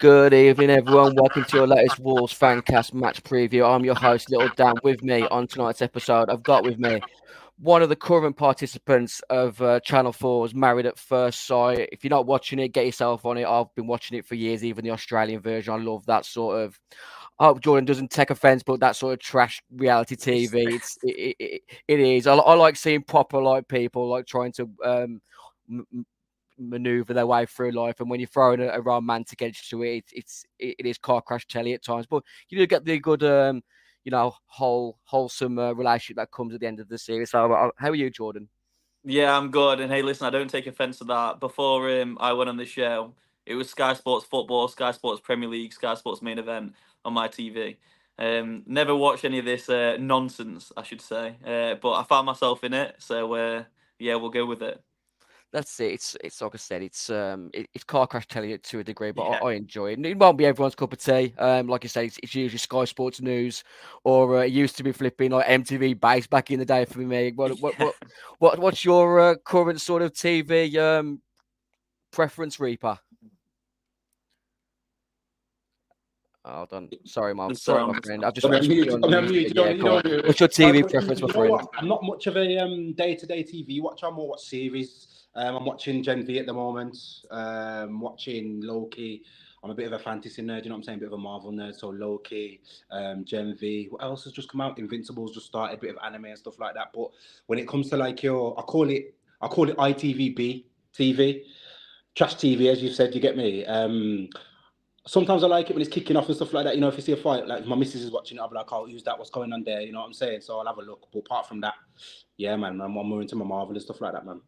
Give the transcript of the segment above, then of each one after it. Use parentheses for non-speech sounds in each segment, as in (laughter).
Good evening, everyone. Welcome to your latest Wolves Fancast match preview. I'm your host, Little Dan. With me on tonight's episode, I've got with me one of the current participants of uh, Channel 4's Married at First Sight. If you're not watching it, get yourself on it. I've been watching it for years, even the Australian version. I love that sort of. I hope Jordan doesn't take offense, but that sort of trash reality TV. It's it, it, it is. I, I like seeing proper like people like trying to um, m- maneuver their way through life. And when you're throwing a, a romantic edge to it, it's it, it is car crash telly at times. But you do get the good, um, you know, whole wholesome uh, relationship that comes at the end of the series. So, uh, how are you, Jordan? Yeah, I'm good. And hey, listen, I don't take offense to that. Before um, I went on the show, it was Sky Sports Football, Sky Sports Premier League, Sky Sports Main Event on my TV. Um, never watched any of this uh, nonsense, I should say. Uh, but I found myself in it, so uh, yeah, we'll go with it that's it. It's it's like I said, it's um it, it's car crash telling it to a degree, but yeah. I, I, enjoy it. It won't be everyone's cup of tea. Um, like I say, it's, it's usually Sky Sports News, or uh, it used to be flipping like MTV Base back in the day for me. What yeah. what, what, what what's your uh, current sort of TV um preference, Reaper? Hold on. Sorry, Mom. Sorry, my friend. I've just. I'm mute. I'm mute. Yeah, What's your TV preference, my friend? I'm not much of a um, day-to-day TV watcher. I'm more watch series. Um, I'm watching Gen V at the moment. Um, watching Loki. I'm a bit of a fantasy nerd, you know what I'm saying? A bit of a Marvel nerd. So Loki, um, Gen V. What else has just come out? Invincibles just started, a bit of anime and stuff like that. But when it comes to like your, I call it, I call it ITVBe TV, trash TV, as you said. You get me? Um, sometimes I like it when it's kicking off and stuff like that. You know, if you see a fight, like my missus is watching it, I'll be like, I'll use that. What's going on there? You know what I'm saying? So I'll have a look. But apart from that, yeah, man, I'm more into my Marvel and stuff like that, man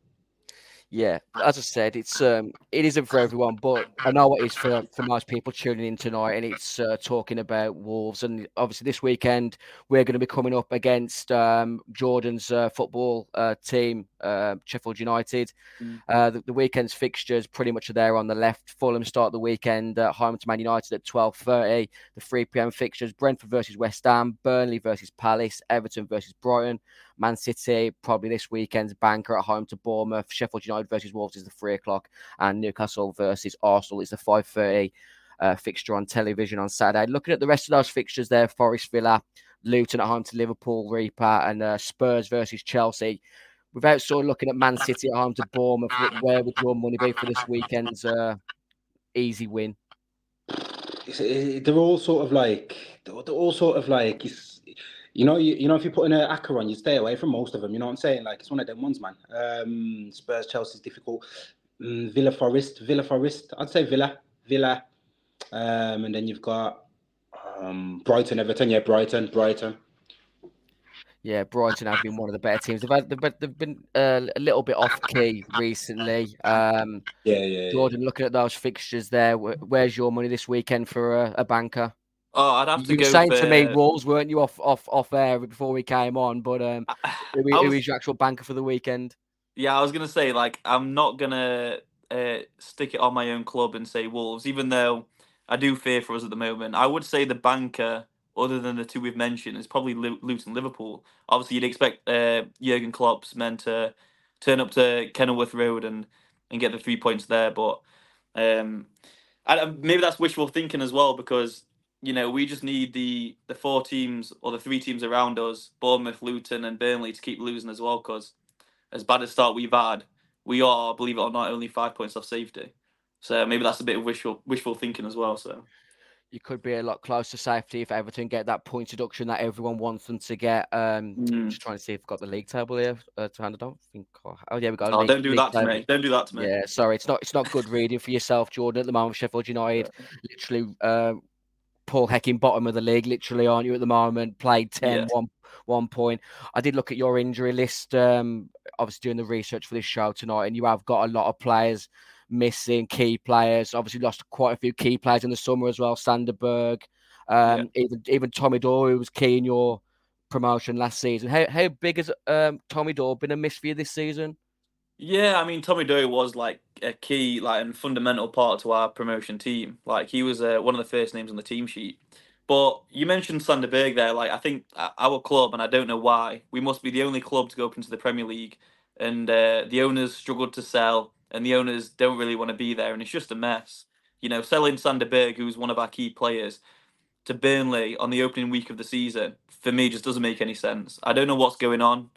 yeah, as I said, it's um, it isn't for everyone, but I know it is for for most people tuning in tonight, and it's uh, talking about Wolves, and obviously this weekend we're going to be coming up against um, Jordan's uh, football uh, team, uh, Sheffield United. Mm. Uh, the, the, weekend's fixtures pretty much are there on the left. Fulham start the weekend at home to Man United at twelve thirty. The three pm fixtures: Brentford versus West Ham, Burnley versus Palace, Everton versus Brighton. Man City probably this weekend's banker at home to Bournemouth. Sheffield United versus Wolves is the three o'clock, and Newcastle versus Arsenal is the five thirty uh, fixture on television on Saturday. Looking at the rest of those fixtures there, Forest Villa, Luton at home to Liverpool, Reaper, and uh, Spurs versus Chelsea. Without sort of looking at Man City at home to Bournemouth, where would your money be for this weekend's uh, easy win? They're all sort of like they're all sort of like you know, you, you know, if you're putting an acca on, you stay away from most of them. You know what I'm saying? Like it's one of them ones, man. Um, Spurs, Chelsea's difficult. Mm, Villa, Forest, Villa, Forest. I'd say Villa, Villa, um, and then you've got um, Brighton, Everton. Yeah, Brighton, Brighton. Yeah, Brighton have been one of the better teams. They've had, they've, they've been uh, a little bit off key recently. Um, yeah, yeah. Jordan, yeah. looking at those fixtures there, where's your money this weekend for a, a banker? Oh, I'd have to you go. were saying to me, Wolves, weren't you off off off air before we came on? But um, who, was... who is your actual banker for the weekend? Yeah, I was gonna say like I'm not gonna uh, stick it on my own club and say Wolves, even though I do fear for us at the moment. I would say the banker, other than the two we've mentioned, is probably Luton Liverpool. Obviously, you'd expect uh, Jurgen Klopp's men to turn up to Kenilworth Road and and get the three points there, but um, I, maybe that's wishful thinking as well because you know, we just need the the four teams or the three teams around us, Bournemouth, Luton, and Burnley, to keep losing as well. Because as bad a start we've had, we are, believe it or not, only five points off safety. So maybe that's a bit of wishful wishful thinking as well. So you could be a lot closer to safety if Everton get that point deduction that everyone wants them to get. Um, mm. Just trying to see if we've got the league table here uh, to hand. I don't think. Oh, oh yeah, we got. Oh, league, don't do that table. to me. Don't do that to me. Yeah, sorry, it's not. It's not good reading for yourself, Jordan. At the moment, Sheffield United, (laughs) literally. Uh, Paul Hecking, bottom of the league, literally, aren't you at the moment? Played 10, Yeah. one, one point. I did look at your injury list, um, obviously doing the research for this show tonight, and you have got a lot of players missing, key players. Obviously, lost quite a few key players in the summer as well. Sander Berge, um, even even Tommy Doyle, who was key in your promotion last season. How how big has um, Tommy Doyle been a miss for you this season? Yeah, I mean Tommy Doyle was like a key, like and fundamental part to our promotion team. Like he was uh, one of the first names on the team sheet. But you mentioned Sander Berge there. Like I think uh, our club, and I don't know why, we must be the only club to go up into the Premier League, and uh, the owners struggled to sell, and the owners don't really want to be there, and it's just a mess. You know, selling Sander Berge, who's one of our key players, to Burnley on the opening week of the season for me just doesn't make any sense. I don't know what's going on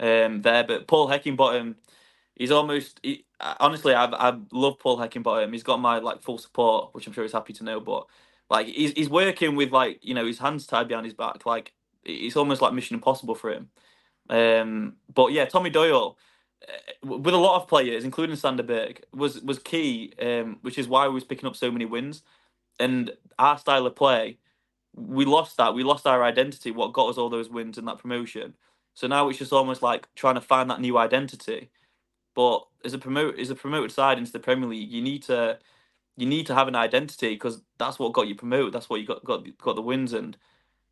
um, there, but Paul Heckingbottom he's almost he, honestly I I love Paul Heckingbottom. He's got my like full support, which I'm sure he's happy to know. But like he's he's working with like you know his hands tied behind his back. Like it's almost like Mission Impossible for him. Um, but yeah, Tommy Doyle uh, with a lot of players, including Sander Berge, was was key, um, which is why we was picking up so many wins. And our style of play, we lost that. We lost our identity. What got us all those wins and that promotion. So now it's just almost like trying to find that new identity. But as a promote as a promoted side into the Premier League, you need to you need to have an identity because that's what got you promoted. That's what you got got got the wins, and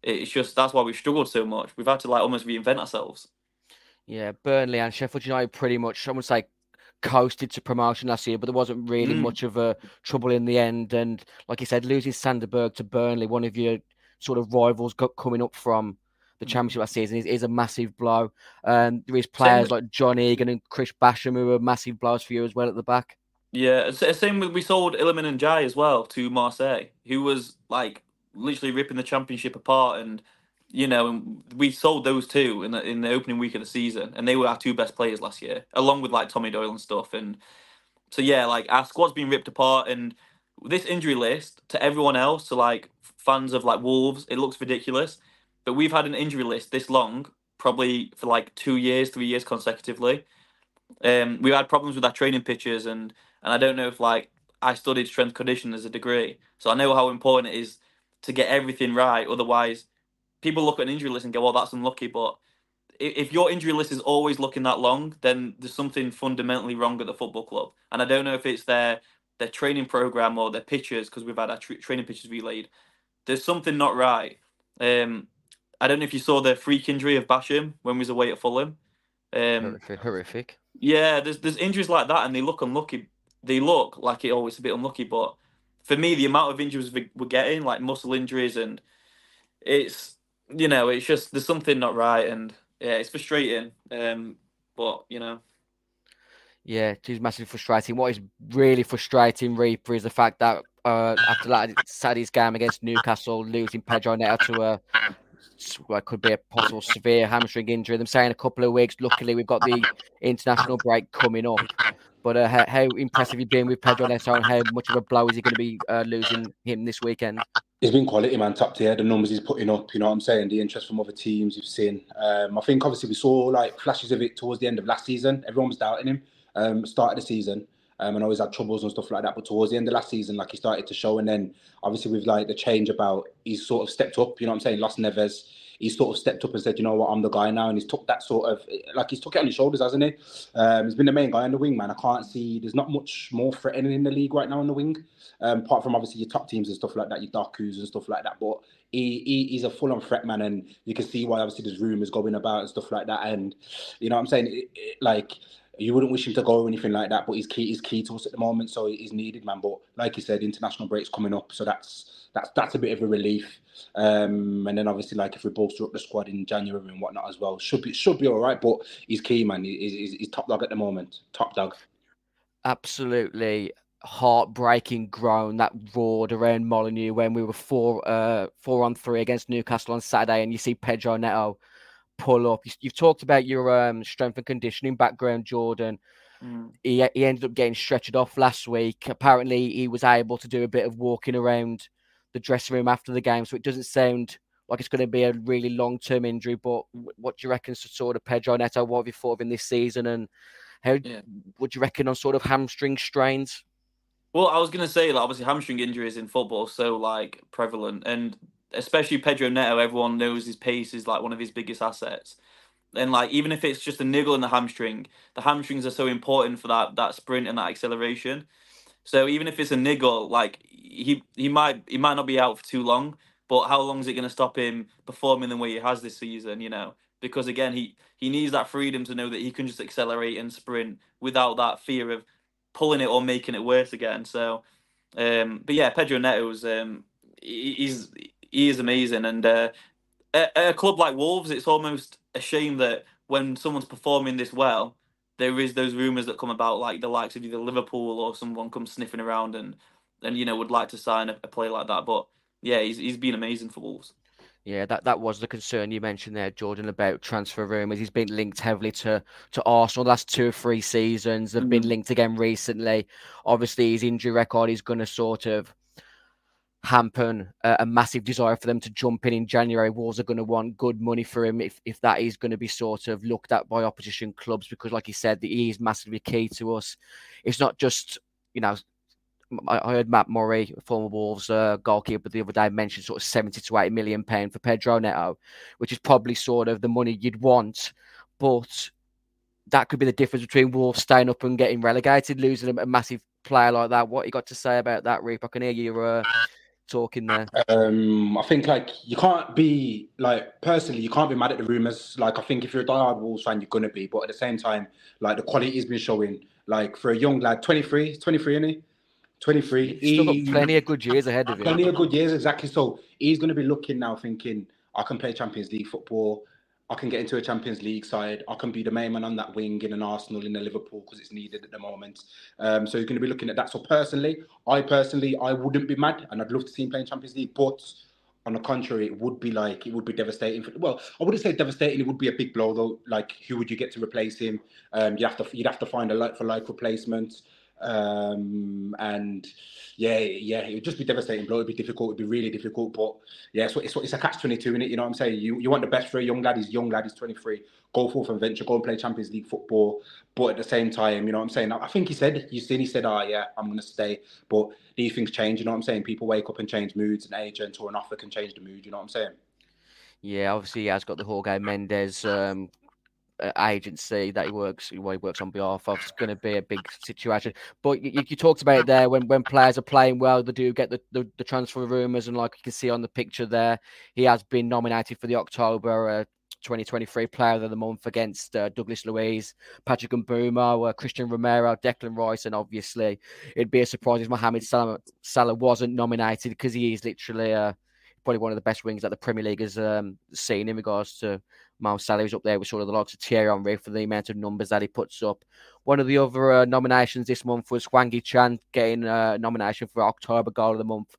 it's just that's why we've struggled so much. We've had to like almost reinvent ourselves. Yeah, Burnley and Sheffield United pretty much, I would say, coasted to promotion last year, but there wasn't really Mm. much of a trouble in the end. And like you said, losing Sander Berge to Burnley, one of your sort of rivals got coming up from the Mm. championship last season, is, is a massive blow. Um, there is players with- like John Egan and Chris Basham who are massive blows for you as well at the back. Yeah, same with we sold Iliman Ndiaye as well to Marseille, who was like literally ripping the championship apart, and you know, we sold those two in the in the opening week of the season, and they were our two best players last year, along with like Tommy Doyle and stuff, and so yeah, like our squad's been ripped apart, and this injury list to everyone else, to like fans of like Wolves, it looks ridiculous, but we've had an injury list this long, probably for like two years, three years consecutively. Um, we had problems with our training pitches, and and I don't know if like I studied strength conditioning as a degree, so I know how important it is to get everything right. Otherwise, people look at an injury list and go, "Well, that's unlucky." But if your injury list is always looking that long, then there's something fundamentally wrong at the football club. And I don't know if it's their their training program or their pitches because we've had our tra- training pitches relayed. There's something not right. Um, I don't know if you saw the freak injury of Basham when we was away at Fulham. Um, horrific, horrific. yeah, there's there's injuries like that, and they look unlucky. They look like it always a bit unlucky, but for me, the amount of injuries we- we're getting, like muscle injuries, and it's you know, it's just there's something not right, and yeah, it's frustrating. Um, but you know, Yeah, it is massively frustrating. What is really frustrating, Reaper, is the fact that uh, after that Saturday's game against Newcastle, losing Pedro Neto to a what could be a possible severe hamstring injury. Them saying a couple of weeks. Luckily, we've got the international break coming up. But uh, how, how impressive you been with Pedro Neto, and how much of a blow is he going to be uh, losing him this weekend? He's been quality, man, top tier. The numbers he's putting up, you know what I'm saying? The interest from other teams you've seen. Um, I think obviously we saw like flashes of it towards the end of last season. Everyone was doubting him. Um, start of the season, um, and always had troubles and stuff like that. But towards the end of last season, like he started to show, and then obviously with like the change about he's sort of stepped up. You know what I'm saying? Lost Neves. He's sort of stepped up and said, you know what, I'm the guy now, and he's took that sort of like he's took it on his shoulders, hasn't he? Um, he's been the main guy on the wing, man. I can't see there's not much more threatening in the league right now on the wing, um, apart from obviously your top teams and stuff like that, your Dokus and stuff like that. But he, he he's a full on threat man, and you can see why obviously there's rumours going about and stuff like that. And you know what I'm saying? It, it, like you wouldn't wish him to go or anything like that, but he's key. He's key to us at the moment, so he's needed, man. But like you said, international breaks coming up, so that's that's that's a bit of a relief. Um, and then obviously, like if we bolster up the squad in January and whatnot as well, should be should be all right. But he's key, man. He's, he's, he's top dog at the moment. Top dog. absolutely heartbreaking groan that roared around Molineux when we were four uh four on three against Newcastle on Saturday and you see Pedro Neto pull up. You, you've talked about your um strength and conditioning background, Jordan. mm, He he ended up getting stretched off last week. Apparently he was able to do a bit of walking around the dressing room after the game, so it doesn't sound like it's going to be a really long term injury. But what do you reckon to sort of Pedro Neto? What have you thought of him this season and how Yeah. would you reckon on sort of hamstring strains? Well, I was gonna say, like, obviously hamstring injuries in football are so like prevalent, and especially Pedro Neto, everyone knows his pace is like one of his biggest assets. And like, even if it's just a niggle in the hamstring, the hamstrings are so important for that that sprint and that acceleration. So even if it's a niggle, like he he might he might not be out for too long, but how long is it going to stop him performing the way he has this season? You know, because again, he he needs that freedom to know that he can just accelerate and sprint without that fear of pulling it or making it worse again. So, um, but yeah, Pedro Neto's um, he, he's he is amazing, and uh, at, at a club like Wolves, it's almost a shame that when someone's performing this well, there is those rumours that come about, like the likes of either Liverpool or someone comes sniffing around and and you know would like to sign a, a player like that. But yeah, he's he's been amazing for Wolves. Yeah, that, that was the concern you mentioned there, Jordan, about transfer rumours. He's been linked heavily to, to Arsenal the last two or three seasons. They've mm-hmm. been linked again recently. Obviously, his injury record is going to sort of hamper a, a, massive desire for them to jump in in January. Wolves are going to want good money for him if, if that is going to be sort of looked at by opposition clubs because, like he said, he is massively key to us. It's not just, you know, I heard Matt Murray, former Wolves uh, goalkeeper, the other day mentioned sort of 70 to 80 million pound for Pedro Neto, which is probably sort of the money you'd want. But that could be the difference between Wolves staying up and getting relegated, losing a, a massive player like that. What you got to say about that, Reap? I can hear you uh, talking there. Um, I think like you can't be like personally, you can't be mad at the rumors. Like I think if you're a diehard Wolves fan, you're gonna be, but at the same time, like the quality has been showing. Like for a young lad, 23, 23, isn't he? 23. He's still got plenty of good years ahead of him. Plenty of good years, exactly. So he's to be looking now, thinking, I can play Champions League football. I can get into a Champions League side. I can be the main man on that wing in an Arsenal, in a Liverpool, because it's needed at the moment. Um, so he's going to be looking at that. So personally, I personally, I wouldn't be mad, and I'd love to see him playing Champions League. But on the contrary, it would be like it would be devastating. For, well, I wouldn't say devastating. It would be a big blow, though. Like, who would you get to replace him? Um, you have to you'd have to find a like for like replacement. Um, and yeah, yeah, it would just be devastating blow. It'd be difficult. It'd be really difficult. But yeah, it's, it's, it's a catch twenty two in it. You know what I'm saying? You you want the best for a young lad. He's young lad. He's twenty three. Go forth and venture. Go and play Champions League football. But at the same time, you know what I'm saying? I think he said you seen he said, "Ah, oh, yeah, I'm to stay." But these things change. You know what I'm saying? People wake up and change moods. An agent or an offer can change the mood. You know what I'm saying? Yeah, obviously he has got the whole Jorge Mendes um, agency that he works he works on behalf of. It's going to be a big situation. But you, you, talked about it there when, when players are playing well, they do get the, the, the, transfer rumours, and like you can see on the picture there, he has been nominated for the October uh, 2023 Player of the Month against uh, Douglas Luiz, Patrick Mbeumo, uh, Christian Romero, Declan Rice, and obviously it'd be a surprise if Mohamed Salah, Salah wasn't nominated because he is literally uh, probably one of the best wings that the Premier League has um, seen in regards to Mo Salah is up there with sort of the likes of Thierry Henry for the amount of numbers that he puts up. One of the other uh, nominations this month was Hwang Hee-chan getting a nomination for October Goal of the Month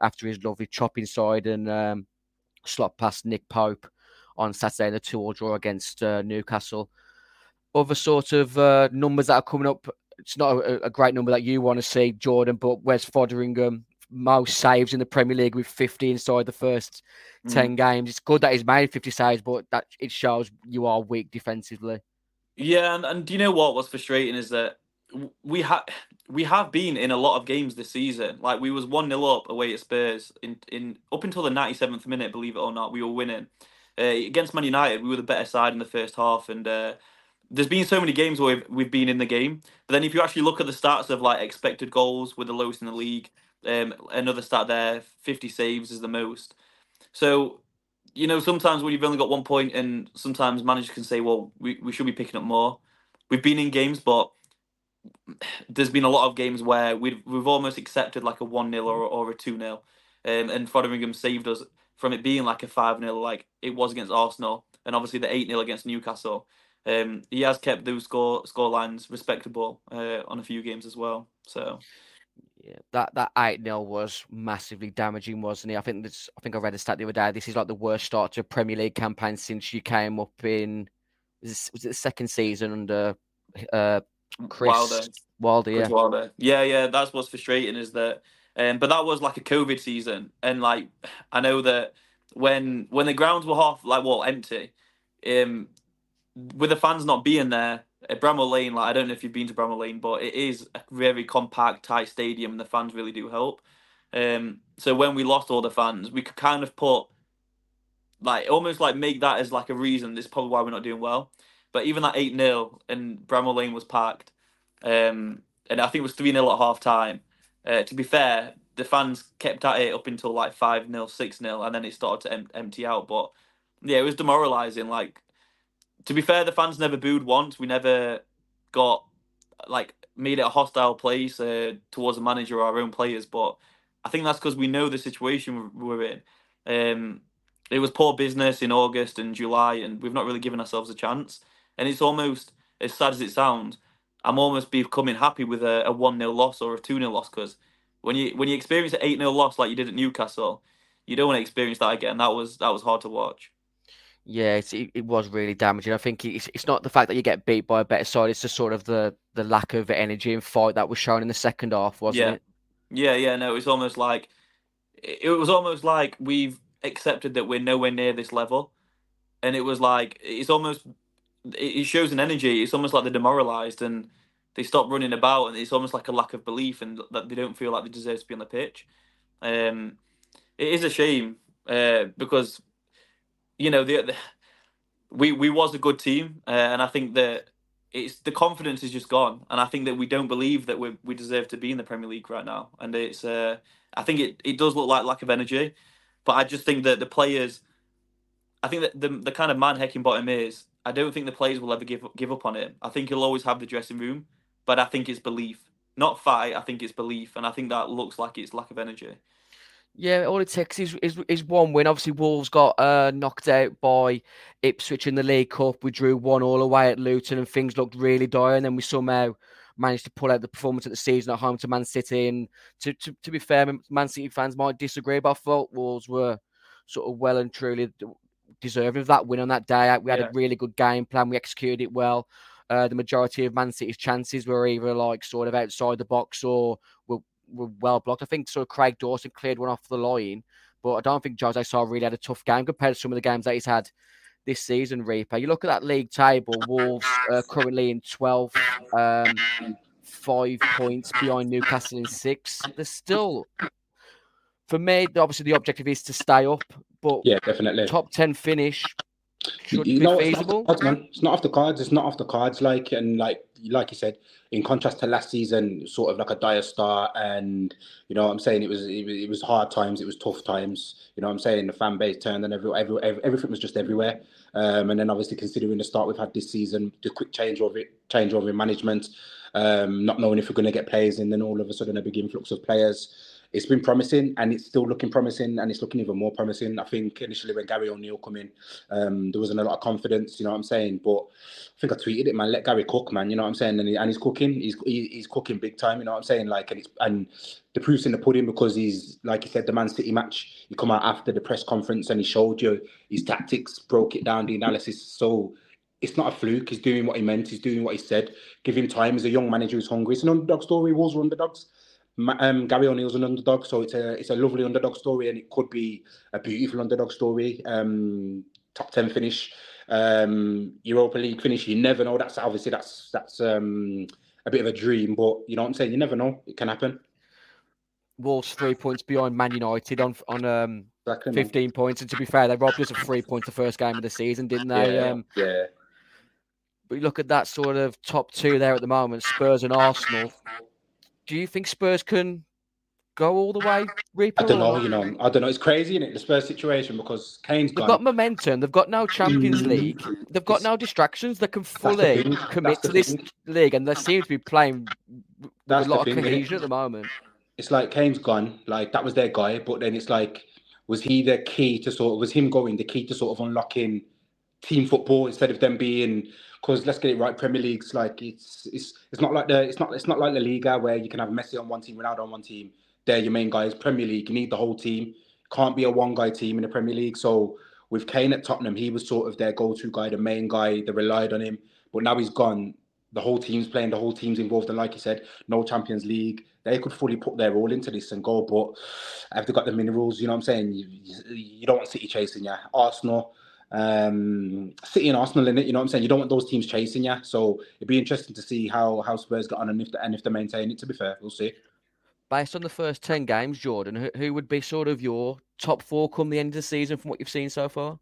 after his lovely chop inside and um, slot past Nick Pope on Saturday in the two-all draw against uh, Newcastle. Other sort of uh, numbers that are coming up. It's not a, a, great number that you want to see, Jordan, but Wes Foderingham most saves in the Premier League with 50 inside the first mm. 10 games. It's good that he's made 50 saves, but that it shows you are weak defensively. Yeah, and, and do you know what? was frustrating is that we have we have been in a lot of games this season. Like we was one 0 up away at Spurs in in up until the ninety seventh minute. Believe it or not, we were winning uh, against Man United. We were the better side in the first half, and uh, there's been so many games where we've, we've been in the game. But then if you actually look at the stats of like expected goals, with the lowest in the league. Um, another stat there, 50 saves is the most. So, you know, sometimes when you've only got one point, and sometimes managers can say, well, we, we should be picking up more. We've been in games, but there's been a lot of games where we've we've almost accepted like a one 0 or, or a two 0 um, and Foderingham saved us from it being like a five 0 like it was against Arsenal, and obviously the eight 0 against Newcastle. Um, he has kept those score score lines respectable uh, on a few games as well. So yeah, that that eight 0 was massively damaging, wasn't it? I think this. I think I read a stat the other day. This is like the worst start to a Premier League campaign since you came up in. Was, was it the second season under uh, Chris Wilder? Wilder, yeah. Wilder. Yeah, yeah. That's what's frustrating is that, um, but that was like a COVID season, and like I know that when when the grounds were half like well empty, um, with the fans not being there, Bramall Lane, like I don't know if you've been to Bramall Lane, but it is a very compact, tight stadium, and the fans really do help. Um, so when we lost all the fans, we could kind of put like almost like make that as like a reason. This is probably why we're not doing well. But even that eight 0 and Bramall Lane was packed, um, and I think it was three 0 at half time. Uh, to be fair, the fans kept at it up until like five 0 six 0 and then it started to em- empty out. But yeah, it was demoralising. Like to be fair, the fans never booed once. We never got like made it a hostile place uh, towards the manager or our own players. But I think that's because we know the situation we're in. Um, it was poor business in August and July, and we've not really given ourselves a chance. And it's almost as sad as it sounds. I'm almost becoming happy with a, one 0 loss or a two 0 loss because when you when you experience an eight 0 loss like you did at Newcastle, you don't want to experience that again. That was that was hard to watch. Yeah, it, it was really damaging. I think it's it's not the fact that you get beat by a better side; it's just sort of the the lack of energy and fight that was shown in the second half, wasn't yeah. it? Yeah, yeah, no, it's almost like it was almost like we've accepted that we're nowhere near this level, and it was like it's almost it shows an energy. It's almost like they're demoralized and they stop running about, and it's almost like a lack of belief and that they don't feel like they deserve to be on the pitch. Um, it is a shame uh, because you know the, the, we we was a good team, uh, and I think that it's the confidence is just gone, and I think that we don't believe that we we deserve to be in the Premier League right now, and it's uh, I think it, it does look like lack of energy, but I just think that the players, I think that the the kind of man Heckingbottom is, I don't think the players will ever give give up on it. I think he'll always have the dressing room, but I think it's belief, not fight. I think it's belief, and I think that looks like it's lack of energy. Yeah, all it takes is, is, is one win. Obviously, Wolves got uh, knocked out by Ipswich in the League Cup. We drew one all away at Luton, and things looked really dire. And then we somehow managed to pull out the performance of the season at home to Man City. And to, to, to be fair, Man City fans might disagree, but I thought Wolves were sort of well and truly deserving of that win on that day. We had yeah. a really good game plan. We executed it well. Uh, the majority of Man City's chances were either like sort of outside the box or were, were well blocked. I think sort of Craig Dawson cleared one off the line, but I don't think Jose Sá really had a tough game compared to some of the games that he's had this season, Reaper. You look at that league table, Wolves are currently in 12th, um, five points behind Newcastle in six. There's still, for me, obviously the objective is to stay up, but yeah, definitely top 10 finish should you be know, feasible. It's not, cards, it's not off the cards. It's not off the cards. Like and like like you said, in contrast to last season, sort of like a dire start, and you know what I'm saying it was it, was it was hard times, it was tough times. You know what I'm saying the fan base turned and every, every, every everything was just everywhere. Um, and then obviously considering the start we've had this season, the quick change of it, change over in management, um, not knowing if we're going to get players and then all of a sudden a big influx of players it's been promising and it's still looking promising and it's looking even more promising. I think initially when Gary O'Neill come in, um, there wasn't a lot of confidence, you know what I'm saying? But I think I tweeted it, man, let Gary cook, man, you know what I'm saying? And, he, and he's cooking, he's he's cooking big time, you know what I'm saying? Like, and it's, and the proof's in the pudding because he's, like you said, the Man City match, he come out after the press conference and he showed you his tactics, broke it down, the analysis. So it's not a fluke. He's doing what he meant. He's doing what he said. Give him time. He's a young manager who's hungry. It's an underdog story. Wolves are underdogs um, Gary O'Neill's an underdog, so it's a it's a lovely underdog story, and it could be a beautiful underdog story. Um, top ten finish, um, Europa League finish. You never know. That's obviously that's that's um, a bit of a dream, but you know what I'm saying. You never know. It can happen. Wolves three points behind Man United on on um, exactly, 15 points, and to be fair, they robbed us of three points the first game of the season, didn't they? Yeah. Um, yeah. But you look at that sort of top two there at the moment, Spurs and Arsenal do you think Spurs can go all the way? Reaper, I don't know. You know, I don't know. It's crazy, isn't it? The Spurs situation because Kane's they've gone. got momentum. They've got no Champions mm. League. They've got no distractions. They can fully the commit to this thing. league, and they seem to be playing with that's a lot of thing, cohesion at the moment. It's like Kane's gone. Like that was their guy, but then it's like, was he the key to sort of was him going the key to sort of unlocking team football instead of them being because let's get it right. Premier League's like it's it's it's not like the it's not it's not like the Liga where you can have Messi on one team, Ronaldo on one team. They're your main guys. Premier League, you need the whole team. Can't be a one guy team in the Premier League. So with Kane at Tottenham, he was sort of their go to guy, the main guy. They relied on him, but now he's gone. The whole team's playing. The whole team's involved, and like you said, no Champions League. They could fully put their all into this and go, but have they got the minerals? You know what I'm saying? You, you don't want City chasing you. Arsenal um, City and Arsenal in it. You know what I'm saying? You don't want those teams chasing you. So it'd be interesting to see how how Spurs got on and if they, and if they maintain it. To be fair, we'll see. Based on the first ten games, Jordan, who, who would be sort of your top four come the end of the season from what you've seen so far?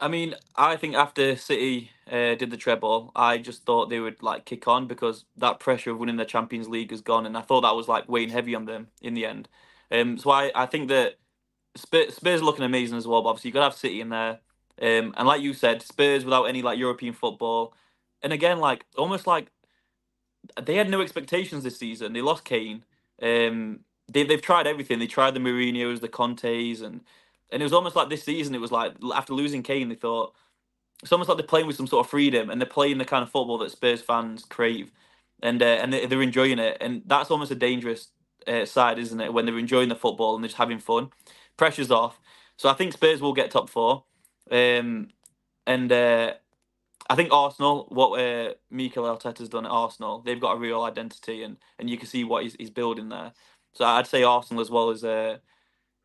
I mean, I think after City uh, did the treble, I just thought they would like kick on because that pressure of winning the Champions League is gone, and I thought that was like weighing heavy on them in the end. Um, so I, I think that Spurs, Spurs looking amazing as well. But obviously, you got to have City in there, um, and like you said, Spurs without any like European football, and again, like almost like they had no expectations this season. They lost Kane. Um, they they've tried everything. They tried the Mourinho's, the Contes, and and it was almost like this season. It was like after losing Kane, they thought it's almost like they're playing with some sort of freedom, and they're playing the kind of football that Spurs fans crave, and uh, and they're enjoying it. And that's almost a dangerous uh, side, isn't it? When they're enjoying the football and they're just having fun, pressure's off. So I think Spurs will get top four, um, and uh, I think Arsenal, what uh, Mikel Arteta's done at Arsenal, they've got a real identity, and and you can see what he's, he's building there. So I'd say Arsenal as well as uh,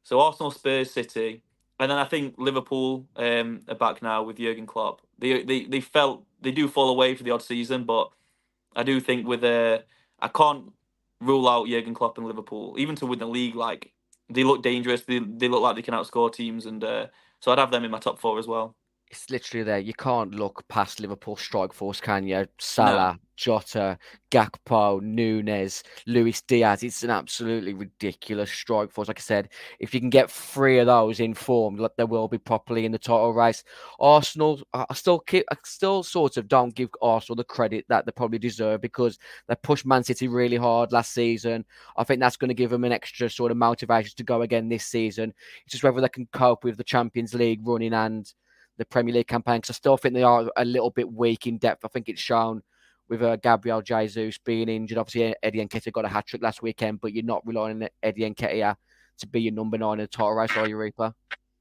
so Arsenal, Spurs, City, and then I think Liverpool um, are back now with Jurgen Klopp. They they they felt they do fall away for the odd season, but I do think with uh, I can't rule out Jurgen Klopp and Liverpool even to win the league. Like they look dangerous. They they look like they can outscore teams, and uh, so I'd have them in my top four as well it's literally there. You can't look past Liverpool strike force, can you? Salah, no. Jota, Gakpo, Nunez, Luis Diaz. It's an absolutely ridiculous strike force. Like I said, if you can get three of those in form, they will be properly in the title race. Arsenal, I still keep, I still sort of don't give Arsenal the credit that they probably deserve because they pushed Man City really hard last season. I think that's going to give them an extra sort of motivation to go again this season. It's just whether they can cope with the Champions League running and the Premier League campaign because I still think they are a little bit weak in depth. I think it's shown with uh, Gabriel Jesus being injured. Obviously, Eddie Nketiah got a hat trick last weekend, but you're not relying on Eddie Nketiah to be your number nine in the title race, are you, Reaper?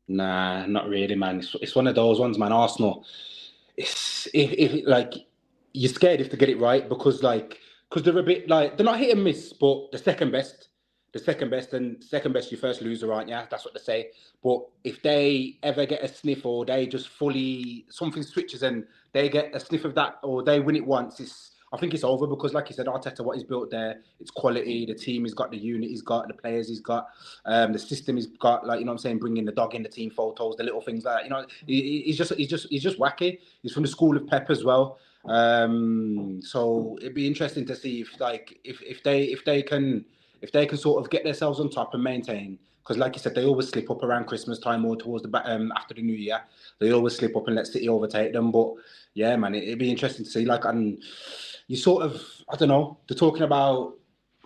Nah, not really, man. It's, it's one of those ones, man. Arsenal, it's if, if like you're scared if to get it right because like because they're a bit like they're not hit and miss, but the second best the second best and second best you first loser, aren't you? That's what they say. But if they ever get a sniff or they just fully something switches and they get a sniff of that or they win it once, it's I think it's over because, like you said, Arteta, what he's built there, it's quality. The team he's got, the unit he's got, the players he's got, um, the system he's got. Like you know, what I'm saying, bringing the dog in the team photos, the little things like that. You know, he, he's just he's just he's just wacky. He's from the school of Pep as well. Um, so it'd be interesting to see if like if if they if they can if they can sort of get themselves on top and maintain, because like you said, they always slip up around Christmas time or towards the um, after the New Year. They always slip up and let City overtake them. But yeah, man, it, would be interesting to see. Like, and you sort of, I don't know, they're talking about.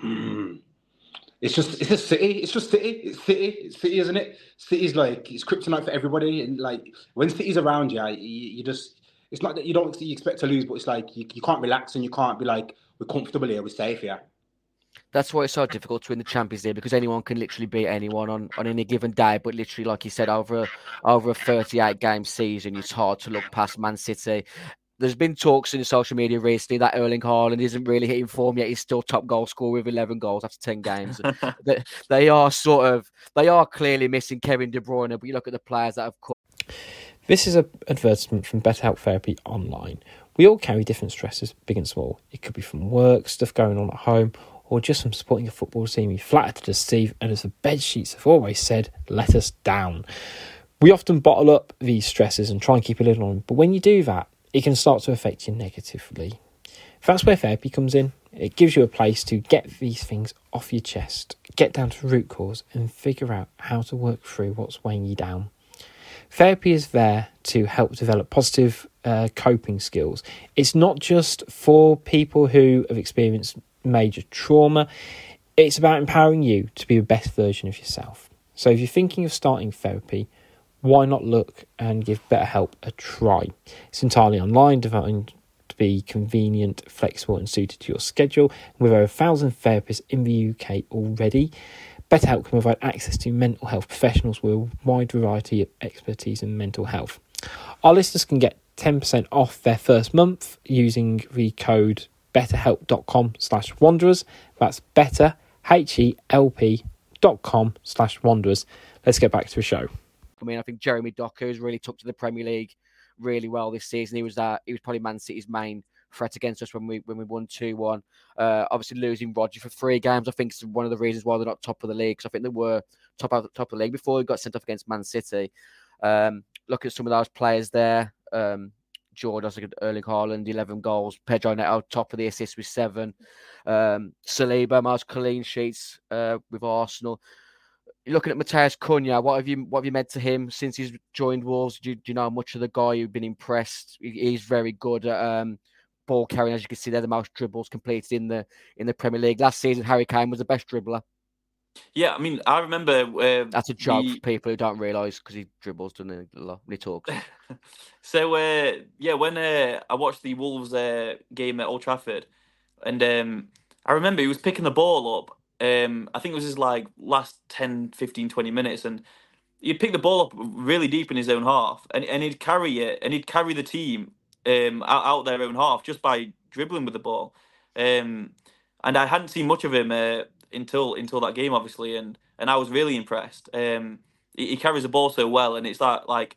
Mm, (clears throat) it's just it's just city. It's just city. It's city. It's city, isn't it? City's like it's kryptonite for everybody. And like when city's around you, you, you just it's not that you don't you expect to lose, but it's like you, you can't relax and you can't be like we're comfortable here, we're safe here. That's why it's so difficult to win the Champions League because anyone can literally beat anyone on, on any given day. But literally, like you said, over a, over a 38 game season, it's hard to look past Man City. There's been talks in social media recently that Erling Haaland isn't really hitting form yet. He's still top goal scorer with 11 goals after 10 games. (laughs) they, they are sort of, they are clearly missing Kevin De Bruyne. But you look at the players that have come. This is an advertisement from BetterHelp Therapy Online. We all carry different stresses, big and small. It could be from work, stuff going on at home, or just from supporting a football team. You flattered to deceive, and as the bed sheets have always said, let us down. We often bottle up these stresses and try and keep a lid on them, but when you do that, it can start to affect you negatively. That's where therapy comes in. It gives you a place to get these things off your chest, get down to root cause, and figure out how to work through what's weighing you down. Therapy is there to help develop positive uh, coping skills. It's not just for people who have experienced major trauma. It's about empowering you to be the best version of yourself. So if you're thinking of starting therapy, why not look and give BetterHelp a try? It's entirely online, designed to be convenient, flexible, and suited to your schedule. With over a thousand therapists in the UK already, BetterHelp can provide access to mental health professionals with a wide variety of expertise in mental health. Our listeners can get 10% off their first month using the code betterhelp.com slash wanderers. That's better, dot com slash wanderers. Let's get back to the show. I mean, I think Jeremy Doku has really took to the Premier League really well this season. He was that he was probably Man City's main threat against us when we when we won two one. Uh, obviously losing Rodri for three games, I think is one of the reasons why they're not top of the league. Because I think they were top of top of the league before he got sent off against Man City. Um, look at some of those players there. Um, Jordan, like Erling Haaland, 11 goals. Pedro Neto, top of the assists with seven. Um, Saliba, most clean sheets uh, with Arsenal. Looking at Matheus Cunha. What have you what have you meant to him since he's joined Wolves? Do you, do you know much of the guy? You've been impressed. He, he's very good at um, ball carrying, as you can see. They're the most dribbles completed in the in the Premier League. Last season, Harry Kane was the best dribbler. Yeah, I mean, I remember. Uh, That's a joke the... for people who don't realise because he dribbles, doesn't he? When he talks. (laughs) so, uh, yeah, when uh, I watched the Wolves uh, game at Old Trafford, and um, I remember he was picking the ball up. Um, I think it was his like last 10, 15, 20 minutes, and he'd pick the ball up really deep in his own half, and, and he'd carry it, and he'd carry the team um, out, out their own half just by dribbling with the ball. Um, and I hadn't seen much of him uh, until until that game, obviously, and and I was really impressed. Um, he, he, carries the ball so well, and it's that like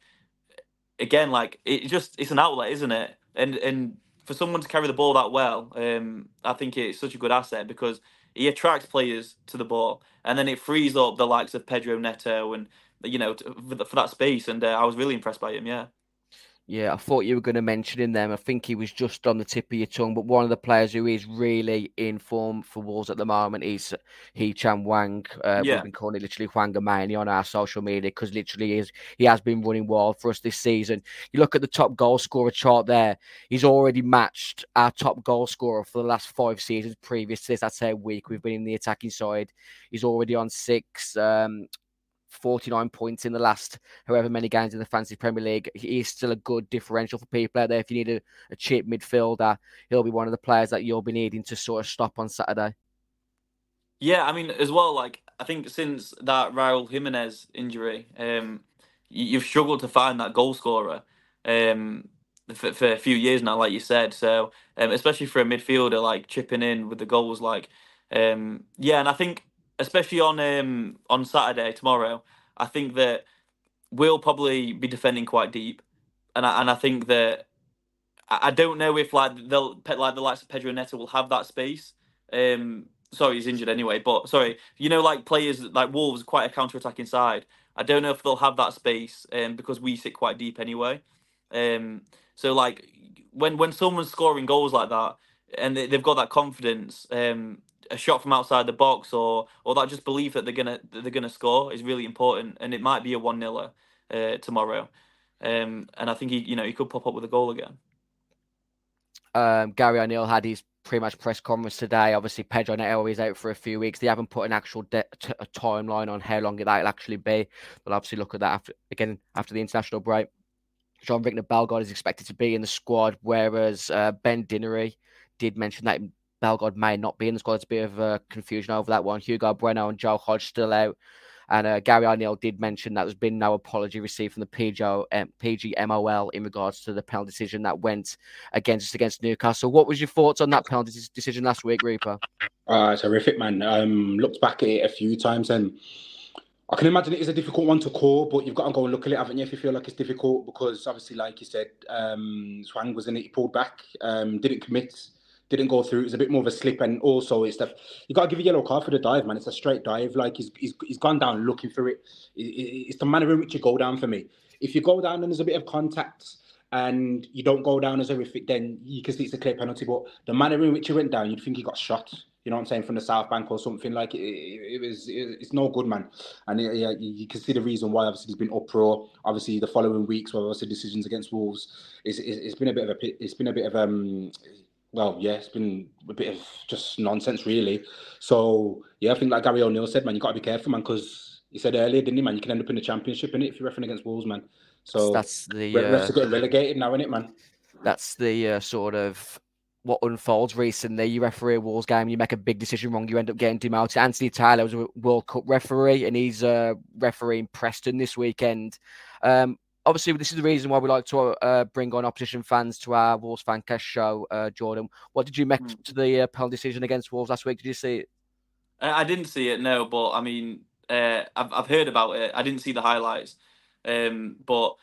again, like it just it's an outlet, isn't it? And and for someone to carry the ball that well, um, I think it's such a good asset because he attracts players to the ball, and then it frees up the likes of Pedro Neto and you know for, that space. And uh, I was really impressed by him. Yeah. Yeah, I thought you were going to mention him them. I think he was just on the tip of your tongue. But one of the players who is really in form for Wolves at the moment is Hee-chan Hwang. Uh, yeah. We've been calling it literally Hwangamania on our social media because literally is he has been running wild for us this season. You look at the top goal scorer chart there; he's already matched our top goal scorer for the last five seasons previous to this. I'd say a week we've been in the attacking side. He's already on six. Um, 49 points in the last however many games in the Fantasy Premier League. He is still a good differential for people out there. If you need a, a cheap midfielder, he'll be one of the players that you'll be needing to sort of stop on Saturday. Yeah, I mean, as well, like, I think since that Raul Jimenez injury, um, you've struggled to find that goal scorer um, for, for, a few years now, like you said. So, um, especially for a midfielder, like chipping in with the goals, like, um, yeah, and I think especially on um, on Saturday tomorrow, I think that we'll probably be defending quite deep, and I, and I think that I don't know if like they'll like the likes of Pedro Neto will have that space. Um, sorry, he's injured anyway, but sorry, you know, like players like Wolves, quite a counter-attacking side. I don't know if they'll have that space um, because we sit quite deep anyway. Um, so like when when someone's scoring goals like that and they, have got that confidence, um, a shot from outside the box or or that just belief that they're gonna that they're gonna score is really important, and it might be a one 0 uh, tomorrow. Um, and I think he you know he could pop up with a goal again. Um, Gary O'Neill had his pretty much press conference today. Obviously, Pedro Neto is out for a few weeks. They haven't put an actual de- timeline on how long that'll actually be. But obviously look at that after again after the international break. Jean-Victor Bellegarde is expected to be in the squad, whereas uh, Ben Dinnery did mention that Bellegarde may not be in the squad. There's a bit of uh, confusion over that one. Hugo Bueno and Joe Hodge still out. And uh, Gary O'Neill did mention that there's been no apology received from the PGO, um, PGMOL in regards to the penalty decision that went against against Newcastle. What was your thoughts on that penalty decision last week, Reaper? Uh, it's horrific, man. Um, looked back at it a few times and I can imagine it is a difficult one to call, but you've got to go and look at it, haven't you, if you feel like it's difficult? Because obviously, like you said, um, Hwang was in it, he pulled back, um, didn't commit didn't go through. It was a bit more of a slip, and also it's the you got to give a yellow card for the dive, man. It's a straight dive. Like he's he's, he's gone down looking for it. It's the manner in which you go down for me. If you go down and there's a bit of contact and you don't go down as horrific, then you can see it's a clear penalty. But the manner in which he went down, you'd think he got shot. You know what I'm saying from the south bank or something like it. It, it was it, it's no good, man. And yeah, you can see the reason why. Obviously, there's been uproar. Obviously, the following weeks, where obviously decisions against Wolves, it's, it's, it's been a bit of a it's been a bit of um well, yeah, it's been a bit of just nonsense, really. So, yeah, I think like Gary O'Neill said, man, you got to be careful, man, because he said earlier, didn't he, man? You can end up in the championship in it if you're refereeing against Wolves, man. So that's the refs uh, are getting relegated now, isn't it, man? That's the uh, sort of what unfolds recently. You referee a Wolves game, you make a big decision wrong, you end up getting demoted. Anthony Taylor was a World Cup referee, and he's uh, refereeing Preston this weekend. Um, obviously, this is the reason why we like to uh, bring on opposition fans to our Wolves Fancast show. Uh, Jordan, what did you make mm. to the uh, penalty decision against Wolves last week? Did you see it? I didn't see it, no, but I mean, uh, I've I've heard about it. I didn't see the highlights, Um, but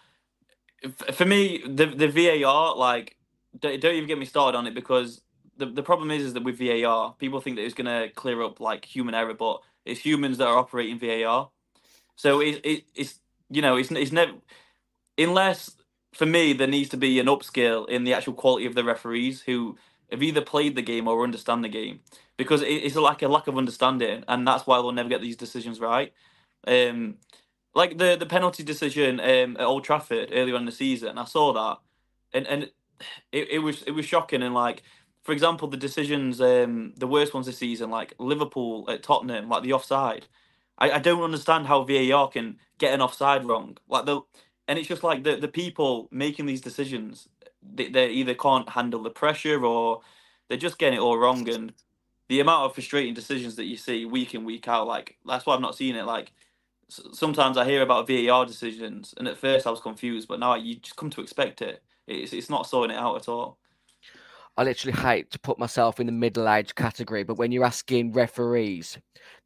for me, the the VAR like don't, don't even get me started on it because the the problem is is that with VAR, people think that it's going to clear up like human error, but it's humans that are operating VAR. So it, it it's you know it's it's never unless for me there needs to be an upscale in the actual quality of the referees who have either played the game or understand the game. Because it's like a lack of understanding and that's why they'll never get these decisions right. Um, like the the penalty decision um, at Old Trafford earlier in the season, I saw that, and and it, it was it was shocking. And like for example the decisions um the worst ones this season like Liverpool at Tottenham like the offside, I, I don't understand how VAR can get an offside wrong. Like the and it's just like the the people making these decisions they, they either can't handle the pressure or they're just getting it all wrong and the amount of frustrating decisions that you see week in week out like that's why I've not seen it like sometimes I hear about VAR decisions, and at first I was confused, but now you just come to expect it. It's it's not sorting it out at all. I literally hate to put myself in the middle age category, but when you're asking referees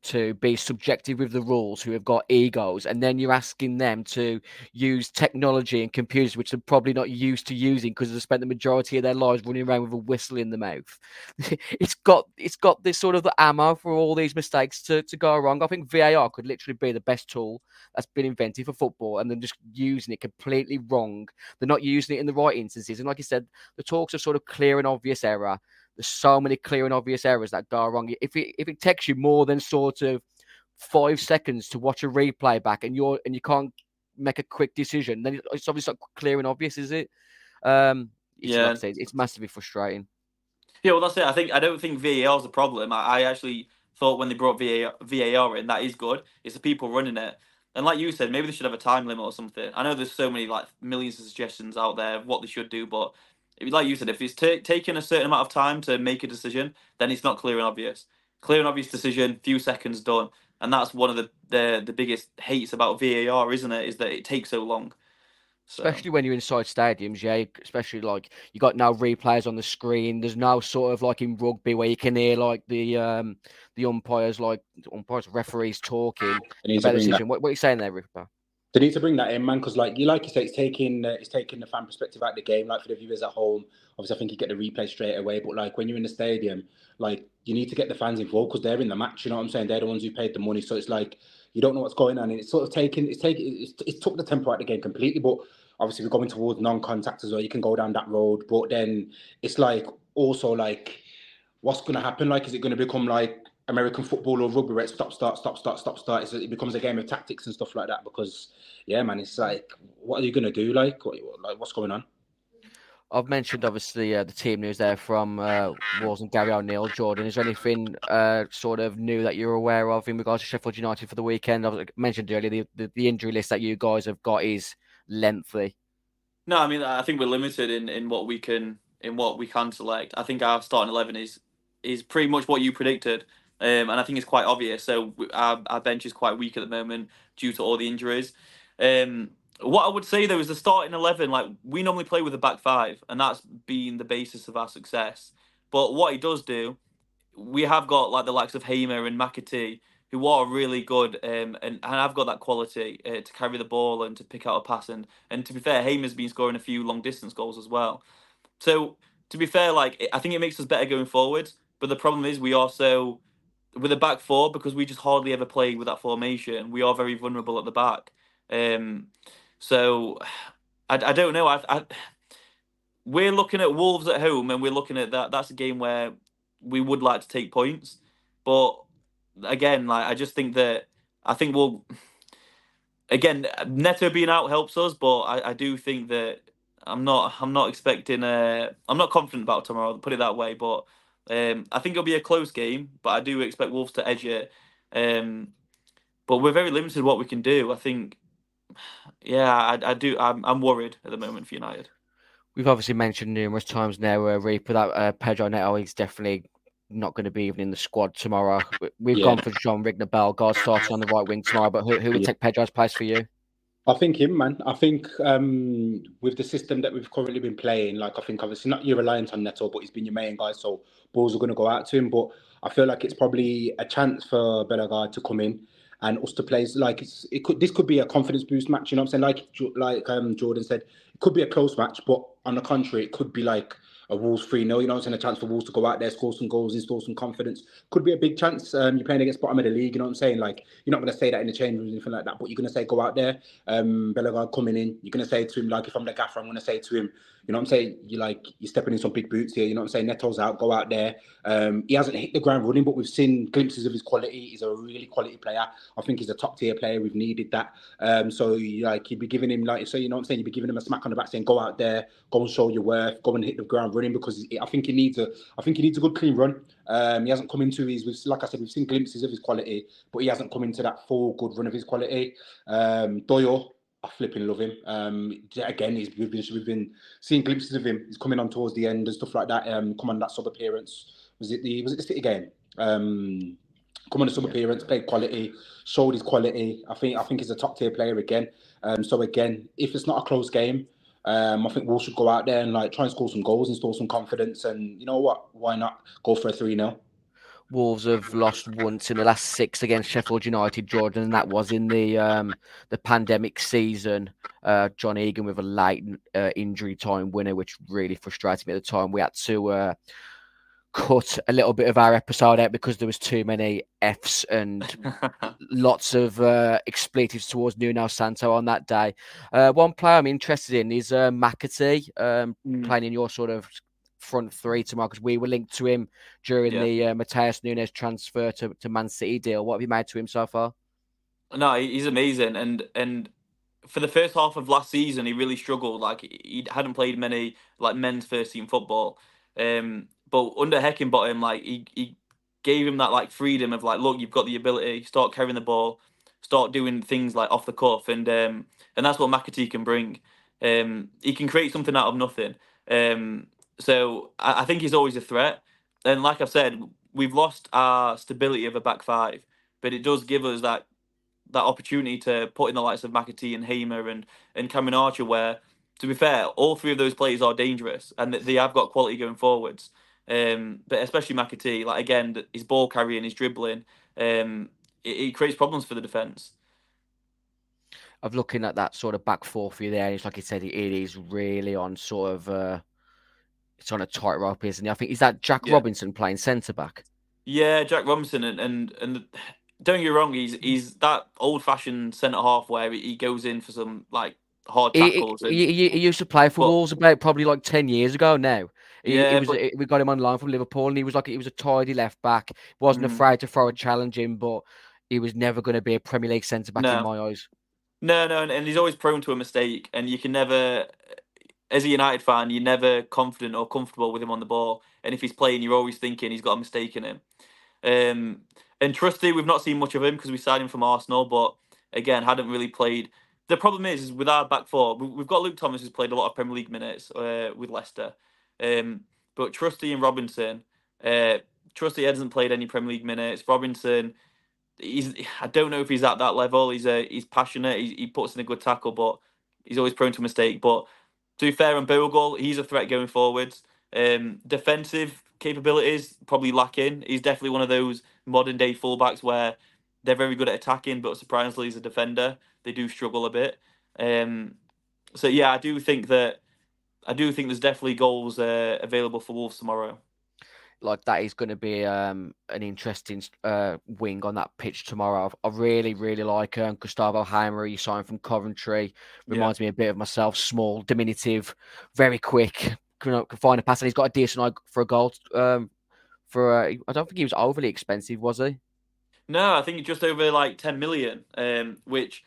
to be subjective with the rules who have got egos, and then you're asking them to use technology and computers which they're probably not used to using because they've spent the majority of their lives running around with a whistle in the mouth. (laughs) it's got it's got this sort of the ammo for all these mistakes to, to go wrong. I think VAR could literally be the best tool that's been invented for football, and they're just using it completely wrong. They're not using it in the right instances. And like you said, the talks are sort of clear and obvious error. There's so many clear and obvious errors that go wrong. If it if it takes you more than sort of five seconds to watch a replay back and you're and you can't make a quick decision, then it's obviously not clear and obvious, is it? Um, it's yeah, like it's massively frustrating. Yeah, well, that's it. I think I don't think VAR is the problem. I, I actually thought when they brought VAR, VAR in, that is good. It's the people running it. And like you said, maybe they should have a time limit or something. I know there's so many like millions of suggestions out there of what they should do, but like you said, if it's t- taking a certain amount of time to make a decision, then it's not clear and obvious. Clear and obvious decision, few seconds done, and that's one of the the, the biggest hates about VAR, isn't it? Is that it takes so long. So. Especially when you're inside stadiums, yeah. Especially like you got no replays on the screen. There's no sort of like in rugby where you can hear like the um the umpires, like umpires, referees talking about the decision. What, what, are you saying there, Ripper? They need to bring that in, man, because like you like you say, it's taking uh, it's taking the fan perspective out of the game. Like for the viewers at home, obviously I think you get the replay straight away. But like when you're in the stadium, like you need to get the fans involved because they're in the match. You know what I'm saying? They're the ones who paid the money. So it's like you don't know what's going on, and it's sort of taking it's taking it's, it's took the tempo out of the game completely. But obviously we're going towards non-contact as well. You can go down that road, but then it's like also like what's going to happen? Like, is it going to become like American football or rugby where it's stop, start, stop, start, stop, start. It's, it becomes a game of tactics and stuff like that because, yeah, man, it's like, what are you going to do? Like, what, like, what's going on? I've mentioned obviously uh, the team news there from uh, Wolves and Gary O'Neill. Jordan, is there anything uh, sort of new that you're aware of in regards to Sheffield United for the weekend? I've mentioned earlier the, the, the, injury list that you guys have got is lengthy. No, I mean I think we're limited in, in what we can in what we can select. I think our starting eleven is is pretty much what you predicted. Um, and I think it's quite obvious. So our, our bench is quite weak at the moment due to all the injuries. Um, what I would say though is the starting eleven. Like we normally play with a back five, and that's been the basis of our success. But what he does do, we have got like the likes of Hamer and McAtee, who are really good, um, and and have got that quality uh, to carry the ball and to pick out a pass. And and to be fair, Hamer's been scoring a few long distance goals as well. So to be fair, like I think it makes us better going forward. But the problem is we are so with a back four because we just hardly ever play with that formation. We are very vulnerable at the back. Um, so I, I don't know. I, I we're looking at Wolves at home, and we're looking at that. That's a game where we would like to take points, but again, like I just think that I think we'll again Neto being out helps us, but I, I do think that I'm not I'm not expecting a I'm not confident about tomorrow. Put it that way, but um, I think it'll be a close game, but I do expect Wolves to edge it. Um, but we're very limited what we can do. I think, yeah, I, I do. I'm, I'm worried at the moment for United. We've obviously mentioned numerous times now, uh, Reaper, that uh, Pedro Neto is definitely not going to be even in the squad tomorrow. We've yeah. gone for Jean-Rigobert Bellegarde starting on the right wing tomorrow, but who, who would yeah. take Pedro's place for you? I think him, man. I think um, with the system that we've currently been playing, like I think obviously not you're reliant on Neto, but he's been your main guy, so balls are going to go out to him. But I feel like it's probably a chance for Bellegarde to come in and us to play. Like it's, it could this could be a confidence boost match. You know what I'm saying? Like like um, Jordan said, it could be a close match, but on the contrary, it could be like a Wolves 3 0. You know, it's a chance for Wolves to go out there, score some goals, install some confidence. Could be a big chance. Um, you're playing against bottom of the league, you know what I'm saying? Like, you're not going to say that in the change or anything like that, but you're going to say, go out there. Um, Bellegarde coming in, you're going to say to him, like, if I'm the gaffer, I'm going to say to him, you know what I'm saying? You like you're stepping in some big boots here. You know what I'm saying? Neto's out, go out there. Um, he hasn't hit the ground running, but we've seen glimpses of his quality. He's a really quality player. I think he's a top tier player. We've needed that. Um, so like you'd be giving him like so you know what I'm saying? You'd be giving him a smack on the back saying, go out there, go and show your worth, go and hit the ground running because I think he needs a I think he needs a good clean run. Um, he hasn't come into his like I said, we've seen glimpses of his quality, but he hasn't come into that full good run of his quality. Um, Doyle I flipping love him. Um, again, he's we've been we've been seeing glimpses of him. He's coming on towards the end and stuff like that. Um, come on that sub appearance. Was it the was it the City game? Um, come on the sub appearance, played quality, showed his quality. I think I think he's a top tier player again. Um, so again, if it's not a close game, um, I think Wolves should go out there and like try and score some goals, install some confidence, and you know what? Why not go for a three 0 Wolves have lost once in the last six against Sheffield United, Jordan, and that was in the um, the pandemic season. Uh, John Egan with a late uh, injury time winner, which really frustrated me at the time. We had to uh, cut a little bit of our episode out because there was too many Fs and (laughs) lots of uh, expletives towards Nuno Santo on that day. Uh, one player I'm interested in is uh, McAtee, um, mm. playing in your sort of front three tomorrow because we were linked to him during yeah. the uh, Matheus Nunes transfer to, to Man City deal. What have you made to him so far? No, he's amazing, and and for the first half of last season, he really struggled. Like he hadn't played many like men's first team football. Um, but under Heckingbottom, like he, he gave him that like freedom of like, look, you've got the ability, start carrying the ball, start doing things like off the cuff, and um, and that's what McAtee can bring. Um, he can create something out of nothing. Um, so I, I think he's always a threat. And like I've said, we've lost our stability of a back five, but it does give us that that opportunity to put in the likes of McAtee and Hamer and and Cameron Archer, where to be fair, all three of those players are dangerous and they have got quality going forwards. Um, but especially McAtee, like again, his ball carrying, his dribbling, um, it, it creates problems for the defence. Of looking at that sort of back four for you there, it's like you said, it is really on sort of uh, it's on a tightrope, isn't he? I think is that Jack yeah. Robinson playing centre back. Yeah, Jack Robinson, and and and don't get wrong, he's he's that old fashioned centre half where he goes in for some like hard tackles. He, he, he, he used to play for but, Wolves about probably like ten years ago now. He, yeah, was, but, we got him on loan from Liverpool, and he was like he was a tidy left back. wasn't mm. afraid to throw a challenge in, but he was never going to be a Premier League centre back no. in my eyes. No, no, and, and he's always prone to a mistake, and you can never as a United fan, you're never confident or comfortable with him on the ball. And if he's playing, you're always thinking he's got a mistake in him. Um, and Trusty, we've not seen much of him because we signed him from Arsenal, but again, hadn't really played. The problem is, is with our back four, we've got Luke Thomas who's played a lot of Premier League minutes uh, with Leicester, um, but Trusty and Robinson, uh, Trusty hasn't played any Premier League minutes. Robinson, he's I don't know if he's at that level. He's a he's passionate. He, he puts in a good tackle, but he's always prone to mistake. But to be fair on Bogle, he's a threat going forwards. Um, defensive capabilities probably lacking. He's definitely one of those modern day fullbacks where they're very good at attacking, but surprisingly, as a defender, they do struggle a bit. Um, so yeah, I do think that I do think there's definitely goals uh, available for Wolves tomorrow like that is going to be um, an interesting uh, wing on that pitch tomorrow. I really, really like um, Gustavo Hamer. He signed from Coventry. Reminds yeah. me a bit of myself. Small, diminutive, very quick. Can, can find a pass, and he's got a decent eye for a goal. Um, for uh, I don't think he was overly expensive, was he? No, I think just over like ten million, um, which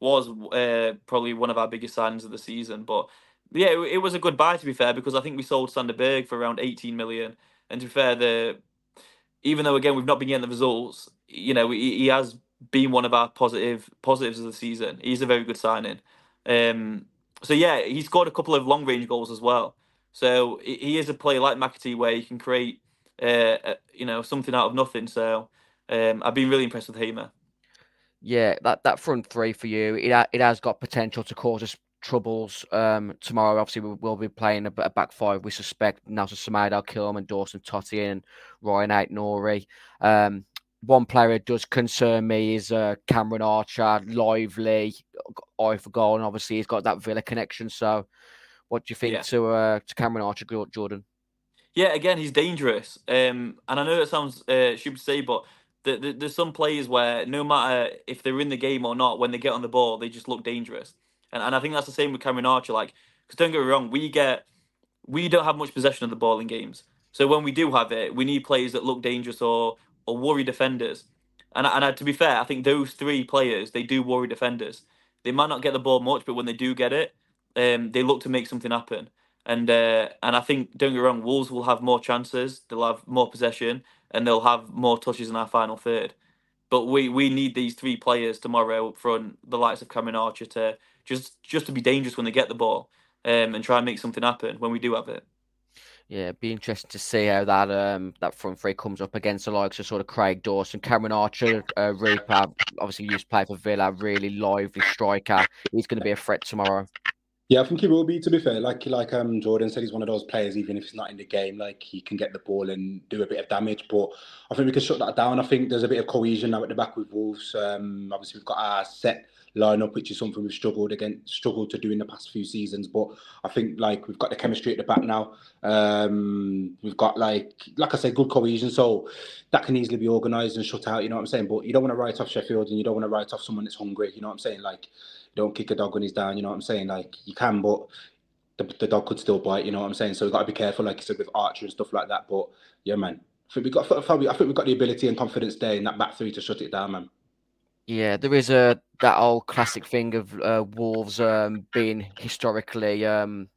was uh, probably one of our biggest signs of the season. But yeah, it, it was a good buy to be fair because I think we sold Sander Berge for around eighteen million and to be fair, the even though again we've not been getting the results, you know, he, he has been one of our positive positives of the season. He's a very good signing. Um, so yeah, he scored a couple of long range goals as well. So he is a player like McAtee where he can create, uh, you know, something out of nothing. So um, I've been really impressed with Hamer. Yeah, that, that front three for you, it it has got potential to cause us troubles um, tomorrow. Obviously, we will be playing a, a back five. We suspect Nelson Semedo, Kilman, Dawson Toti, and Ryan Aït-Nouri. Um, one player that does concern me is uh, Cameron Archer, lively, eye for goal, and obviously he's got that Villa connection. So, what do you think Yeah. to uh, to Cameron Archer, Jordan? Yeah, again, he's dangerous. Um, and I know it sounds uh, stupid to say, but the, the, there's some players where no matter if they're in the game or not, when they get on the ball, they just look dangerous. And and I think that's the same with Cameron Archer. Like, because don't get me wrong, we get we don't have much possession of the ball in games. So when we do have it, we need players that look dangerous or or worry defenders. And and uh, to be fair, I think those three players they do worry defenders. They might not get the ball much, but when they do get it, um, they look to make something happen. And uh, and I think don't get me wrong, Wolves will have more chances. They'll have more possession, and they'll have more touches in our final third. But we, we need these three players tomorrow up front, the likes of Cameron Archer, to just just to be dangerous when they get the ball, um, and try and make something happen when we do have it. Yeah, it'd be interesting to see how that um that front three comes up against the likes of sort of Craig Dawson, Cameron Archer, uh, Reaper. Obviously, used to play for Villa, really lively striker. He's going to be a threat tomorrow. Yeah, I think he will be. To be fair, like like um Jordan said, he's one of those players. Even if he's not in the game, like he can get the ball and do a bit of damage. But I think we can shut that down. I think there's a bit of cohesion now at the back with Wolves. Um, obviously we've got our set lineup, which is something we've struggled against, struggled to do in the past few seasons. But I think like we've got the chemistry at the back now. Um, we've got like like I said, good cohesion, so that can easily be organised and shut out. You know what I'm saying? But you don't want to write off Sheffield, and you don't want to write off someone that's hungry. You know what I'm saying? Like don't kick a dog when he's down. You know what I'm saying? Like you can, but the, the dog could still bite. You know what I'm saying? So we've got to be careful, like you said, with Archer and stuff like that. But yeah, man. I think we got. I think we've got the ability and confidence there in that back three to shut it down, man. Yeah, there is a that old classic thing of uh, Wolves um, being historically um,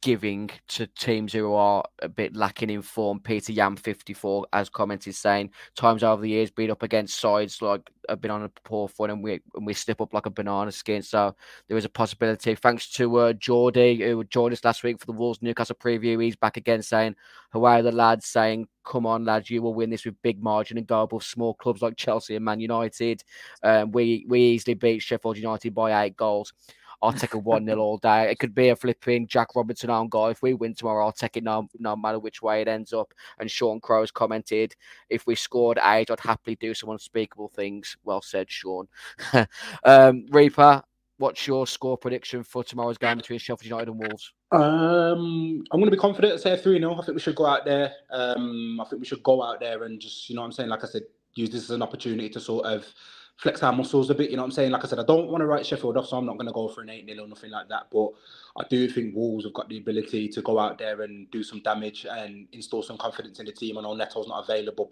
giving to teams who are a bit lacking in form. PTM fifty four, as commented, saying times over the years been up against sides like have been on a poor foot and we and we slip up like a banana skin. So there is a possibility. Thanks to uh, Geordie who joined us last week for the Wolves Newcastle preview. He's back again saying, "How are the lads?" Saying, "Come on, lads, you will win this with big margin and go above small clubs like Chelsea and Man United. Um, we we easily beat Sheffield United by eight goals." I'll take a 1 0 all day. It could be a flipping Jack Robinson on goal. If we win tomorrow, I'll take it no, no matter which way it ends up. And Sean Crow's commented, if we scored eight, I'd happily do some unspeakable things. Well said, Sean. (laughs) um, Reaper, what's your score prediction for tomorrow's game between Sheffield United and Wolves? Um, I'm going to be confident. Say three 0 I think we should go out there. Um, I think we should go out there and just, you know, what I'm saying, like I said, use this as an opportunity to sort of flex our muscles a bit. You know what I'm saying? Like I said, I don't want to write Sheffield off, so I'm not going to go for an 8 0 or nothing like that. But I do think Wolves have got the ability to go out there and do some damage and install some confidence in the team. I know Neto's not available,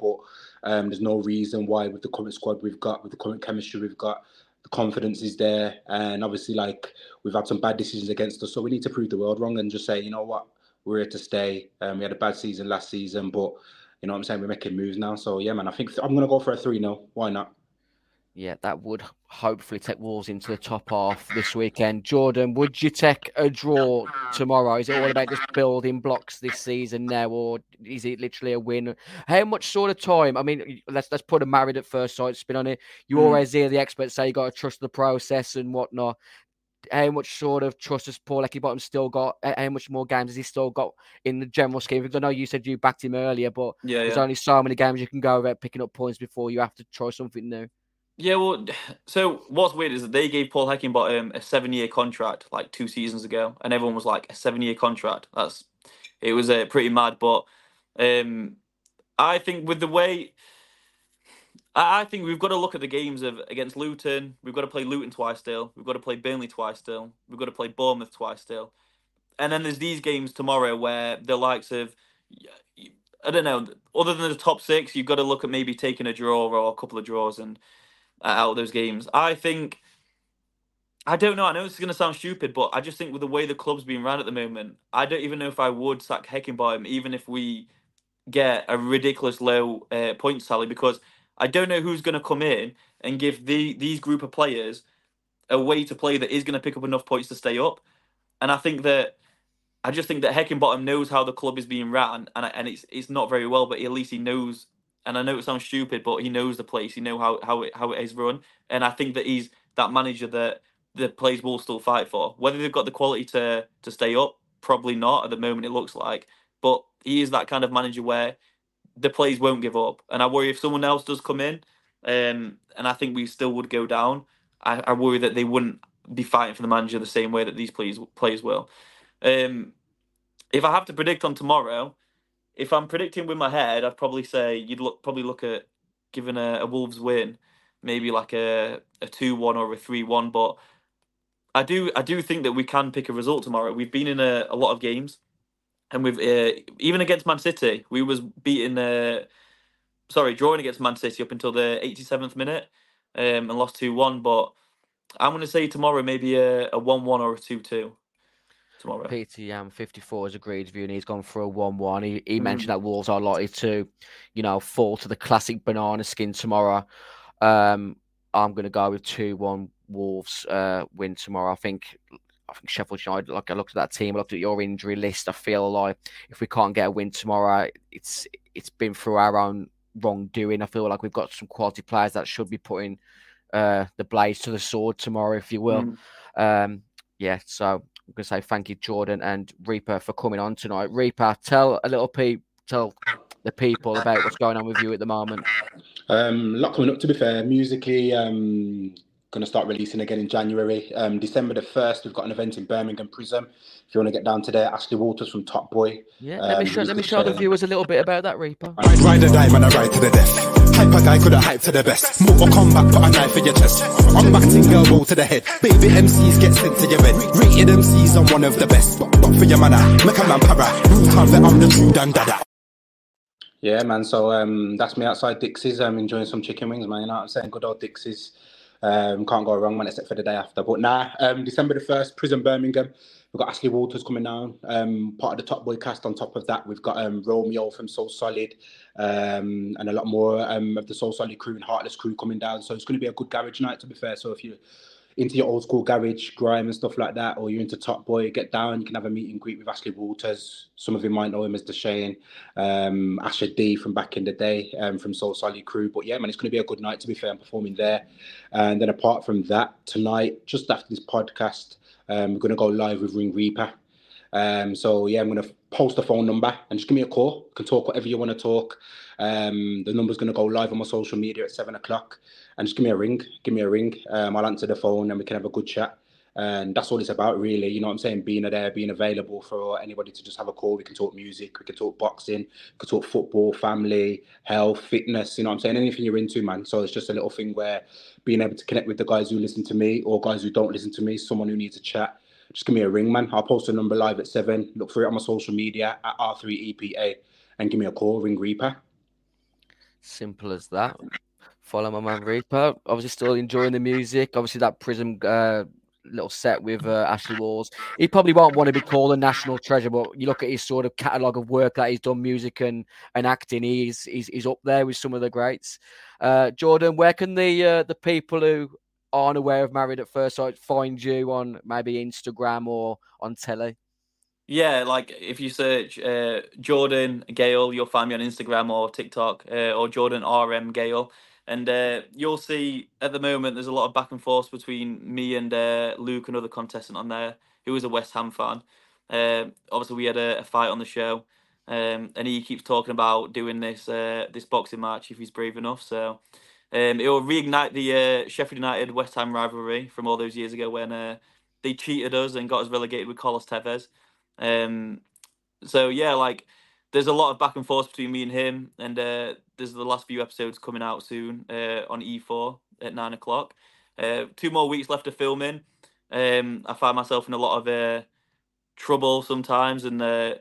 but um, there's no reason why, with the current squad we've got, with the current chemistry we've got, the confidence is there. And obviously, like, we've had some bad decisions against us. So we need to prove the world wrong and just say, you know what, we're here to stay. Um, we had a bad season last season, but. You know what I'm saying? We're making moves now. So, yeah, man, I think I'm going to go for a 3 0. Why not? Yeah, that would hopefully take Wolves into the top half this weekend. Jordan, would you take a draw tomorrow? Is it all about just building blocks this season now, or is it literally a win? How much sort of time? I mean, let's let's put a married at first sight spin on it. You mm. always hear the experts say you got to trust the process and whatnot. How much sort of trust has Paul Heckingbottom still got? How much more games has he still got in the general scheme? Because I know you said you backed him earlier, but yeah, there's yeah. only so many games you can go about picking up points before you have to try something new. Yeah, well, (sighs) so what's weird is that they gave Paul Heckingbottom a seven-year contract like two seasons ago, and everyone was like, "A seven-year contract? That's it was uh, pretty mad." But um, I think with the way, I, I think we've got to look at the games of against Luton. We've got to play Luton twice still. We've got to play Burnley twice still. We've got to play Bournemouth twice still, and then there's these games tomorrow where the likes of I don't know, other than the top six, you've got to look at maybe taking a draw or a couple of draws and out of those games. I think. I don't know. I know this is going to sound stupid, but I just think with the way the club's being run at the moment, I don't even know if I would sack Heckingbottom, even if we get a ridiculous low uh, point tally, because I don't know who's going to come in and give the these group of players a way to play that is going to pick up enough points to stay up. And I think that I just think that Heckingbottom knows how the club is being ran, and and it's it's not very well, but at least he knows and I know it sounds stupid, but he knows the place. He know how how it how it is run, and I think that he's that manager that the players will still fight for. Whether they've got the quality to to stay up, probably not at the moment. It looks like, but he is that kind of manager where the players won't give up. And I worry if someone else does come in, um, and I think we still would go down. I, I worry that they wouldn't be fighting for the manager the same way that these players players will. Um, if I have to predict on tomorrow, if I'm predicting with my head, I'd probably say you'd look probably look at giving a, a Wolves win, maybe like a a two one or a three one. But I do I do think that we can pick a result tomorrow. We've been in a, a lot of games, and we've uh, even against Man City, we was beating. Uh, sorry, drawing against Man City up until the 87th minute, um, and lost two one. But I'm going to say tomorrow maybe a, a one one or a two two tomorrow. PTM 54 has agreed with you and he's gone for a 1 1. He, he mm. mentioned that Wolves are likely to, you know, fall to the classic banana skin tomorrow. Um, I'm going to go with 2 1 Wolves uh, win tomorrow. I think. I think Sheffield United, like I looked at that team, I looked at your injury list. I feel like if we can't get a win tomorrow, it's it's been through our own wrongdoing. I feel like we've got some quality players that should be putting uh, the blades to the sword tomorrow, if you will. Mm. Um, yeah, so I'm going to say thank you, Jordan and Reaper, for coming on tonight. Reaper, tell a little pe- tell the people about what's going on with you at the moment. Um, a lot coming up, to be fair. Musically, um, going to start releasing again in January. Um, December the 1st, we've got an event in Birmingham Prism. If you want to get down to there, Ashley Walters from Top Boy. Yeah, let me um, show, let me show the viewers a little bit about that, Reaper. Ride, ride or die, man, I ride to the death. Hyper guy could have hyped to the best. Mortal combat, put a knife in your chest. I'm back girl, roll to the head. Baby MCs get sent to your bed. Rated MCs, I'm one of the best. But for your manner, make a man para. Rule that I'm the true dandada. Yeah, man. So um, that's me outside Dixy's. I'm enjoying some chicken wings, man. You know what I'm saying? Good old Dixy's. Um, can't go wrong, man, except for the day after. But nah, um, December the 1st, Prism Birmingham. We've got Ashley Walters coming down, um, part of the Top Boy cast. On top of that, we've got um, Romeo from So Solid um, and a lot more um, of the So Solid crew and Heartless crew coming down. So it's going to be a good garage night, to be fair. So if you're into your old school garage, grime and stuff like that, or you're into Top Boy, get down. You can have a meet and greet with Ashley Walters. Some of you might know him as Dushane, um, Asher D from back in the day, um, from So Solid Crew. But yeah, man, it's going to be a good night. To be fair, I'm performing there. And then apart from that, tonight, just after this podcast, um, we're going to go live with Ring Reaper. Um, so yeah, I'm going to post the phone number and just give me a call. You can talk whatever you want to talk. Um, the number's going to go live on my social media at seven o'clock, and just give me a ring. Give me a ring. Um, I'll answer the phone and we can have a good chat. And that's all it's about, really. You know what I'm saying? Being there, being available for anybody to just have a call. We can talk music, we can talk boxing, we can talk football, family, health, fitness. You know what I'm saying? Anything you're into, man. So it's just a little thing where being able to connect with the guys who listen to me or guys who don't listen to me, someone who needs a chat, just give me a ring, man. I'll post a number live at seven. Look for it on my social media at R3EPA and give me a call, Ring Reaper. Simple as that. Follow my man Reaper. Obviously, still enjoying the music. Obviously, that Prism uh, little set with uh, Ashley Walls. He probably won't want to be called a national treasure, but you look at his sort of catalogue of work that he's done, music and, and acting. He's, he's he's up there with some of the greats. Uh, Jordan, where can the uh, the people who aren't aware of Married at First Sight find you on maybe Instagram or on telly? Yeah, like if you search uh, Jordan Gayle, you'll find me on Instagram or TikTok uh, or Jordan RM Gayle. And uh, you'll see at the moment there's a lot of back and forth between me and uh, Luke, another contestant on there, who is a West Ham fan. Uh, obviously, we had a, a, fight on the show, um, and he keeps talking about doing this uh, this boxing match if he's brave enough. So um, it will reignite the uh, Sheffield United West Ham rivalry from all those years ago when uh, they cheated us and got us relegated with Carlos Tevez. Um, so yeah, like there's a lot of back and forth between me and him, and uh, there's the last few episodes coming out soon uh, on E4 at nine o'clock. Uh, two more weeks left of filming. Um, I find myself in a lot of uh, trouble sometimes, and uh,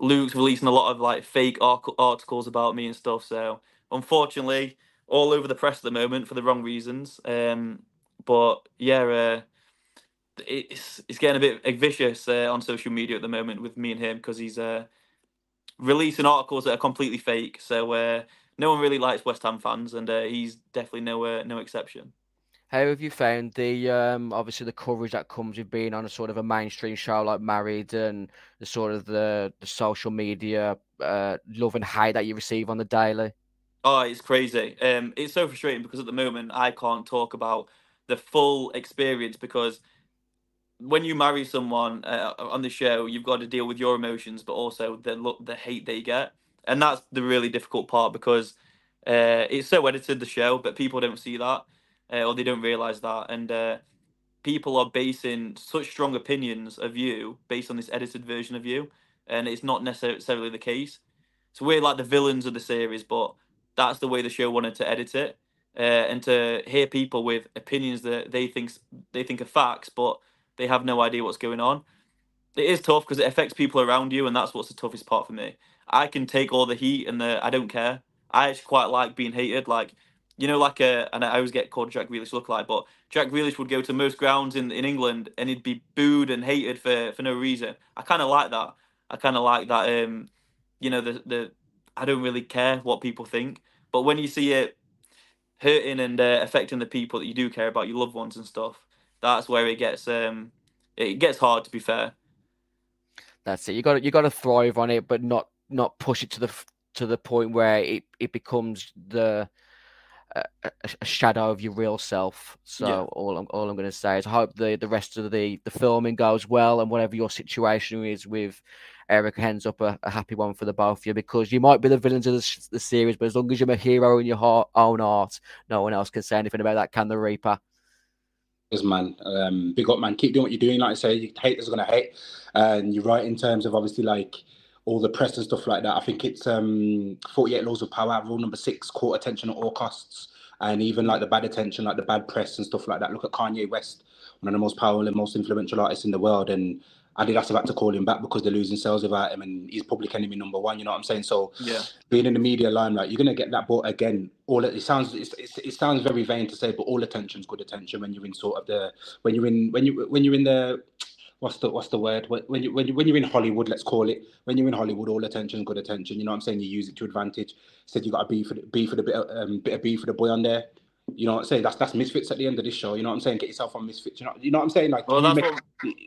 Luke's releasing a lot of like fake articles about me and stuff. So unfortunately, all over the press at the moment for the wrong reasons. Um, but yeah, uh, it's it's getting a bit vicious uh, on social media at the moment with me and him because he's uh, releasing articles that are completely fake. So uh, no one really likes West Ham fans, and uh, he's definitely no uh, no exception. How have you found the um, obviously the coverage that comes with being on a sort of a mainstream show like Married and the sort of the, the social media uh, love and hate that you receive on the daily? Oh, it's crazy. Um, it's so frustrating because at the moment I can't talk about the full experience because when you marry someone uh, on the show, you've got to deal with your emotions, but also the look, the hate they get. and that's the really difficult part because uh, it's so edited the show, but people don't see that uh, or they don't realize that, and uh, people are basing such strong opinions of you based on this edited version of you, and it's not necessarily the case. So we're like the villains of the series, but that's the way the show wanted to edit it, uh, and to hear people with opinions that they think they think are facts, but they have no idea what's going on. It is tough because it affects people around you, and that's what's the toughest part for me. I can take all the heat and the I don't care. I actually quite like being hated. Like you know, like a, and I always get called Jack Grealish look like, but Jack Grealish would go to most grounds in, in England and he'd be booed and hated for, for no reason. I kind of like that. I kind of like that. Um, you know, the the I don't really care what people think, but when you see it hurting and uh, affecting the people that you do care about, your loved ones and stuff, that's where it gets um, it gets hard. To be fair, that's it. You got you got to thrive on it, but not not push it to the to the point where it, it becomes the a, a, shadow of your real self. So yeah. all I'm all I'm going to say is I hope the the rest of the the filming goes well and whatever your situation is with Erica ends up a, a, happy one for the both of you because you might be the villains of the, the series, but as long as you're a hero in your heart, own art, no one else can say anything about that. Can the Reaper? Man. Um, big up, man. Keep doing what you're doing. Like I say, haters are gonna hate, and you're right in terms of obviously like all the press and stuff like that. I think it's um, 48 laws of power, rule number six, court attention at all costs. And even like the bad attention, like the bad press and stuff like that. Look at Kanye West, one of the most powerful and most influential artists in the world. And Adidas have had to call him back because they're losing sales without him, and he's public enemy number one. You know what I'm saying? So, yeah, being in the media limelight, you're gonna get that. But again, all it, sounds it, it sounds very vain to say, but all attention's good attention when you're in sort of the when you're in when you when you're in the what's the what's the word when you when you when you're in Hollywood, let's call it. When you're in Hollywood, all attention's good attention. You know what I'm saying? You use it to advantage. Said you got a B for the B for the bit of, um, bit of B for the boy on there. You know what I'm saying? That's that's misfits at the end of this show. You know what I'm saying? Get yourself on misfits. You know, you know what I'm saying? Like well, you, make, what...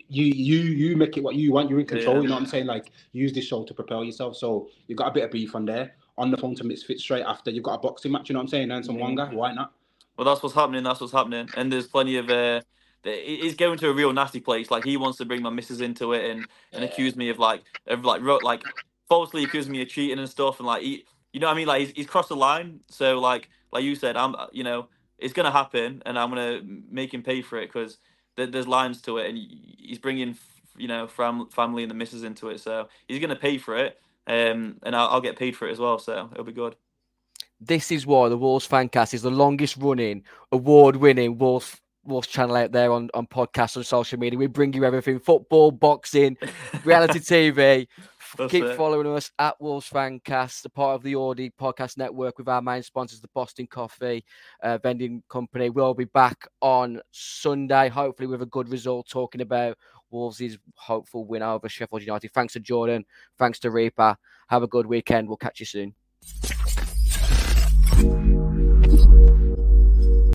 you you you make it what you want. You're in control. Yeah. You know what I'm saying? Like use this show to propel yourself. So you've got a bit of beef on there. On the phone to misfits straight after. You've got a boxing match. You know what I'm saying? And some mm-hmm. Wanga. Why not? Well, that's what's happening. That's what's happening. And there's plenty of uh, he's going to a real nasty place. Like he wants to bring my missus into it and and accuse me of like of like like falsely accusing me of cheating and stuff. And like he, you know what I mean? Like he's, he's crossed the line. So like like you said, I'm you know it's gonna happen, and I'm gonna make him pay for it because th- there's lines to it, and he's bringing you know fam- family and the missus into it. So he's gonna pay for it, um, and I'll, I'll get paid for it as well. So it'll be good this is why the Wolves Fancast is the longest running, award winning Wolves Wolves channel out there on, on podcasts and social media. We bring you everything football, boxing, reality (laughs) TV. That's Keep it. following us at Wolves Fancast, a part of the Audi podcast network with our main sponsors, the Boston Coffee uh, Vending Company. We'll be back on Sunday, hopefully with a good result, talking about Wolves' hopeful win over Sheffield United. Thanks to Jordan. Thanks to Reaper. Have a good weekend. We'll catch you soon.